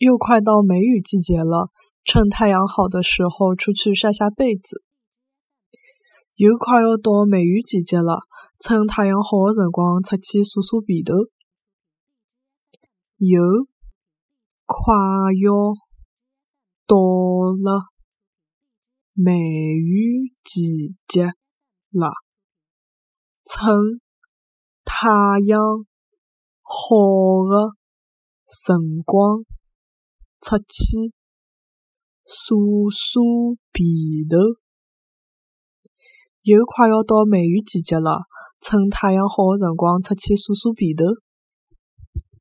又快到梅雨季节了，趁太阳好的时候出去晒下被子。又快要到梅雨季节了，趁太阳好的辰光出去晒晒被头。又快要到了梅雨季节了，趁太阳好的辰光。出去晒晒被头，又快要到梅雨季节了，趁太阳好的辰光出去晒晒被头。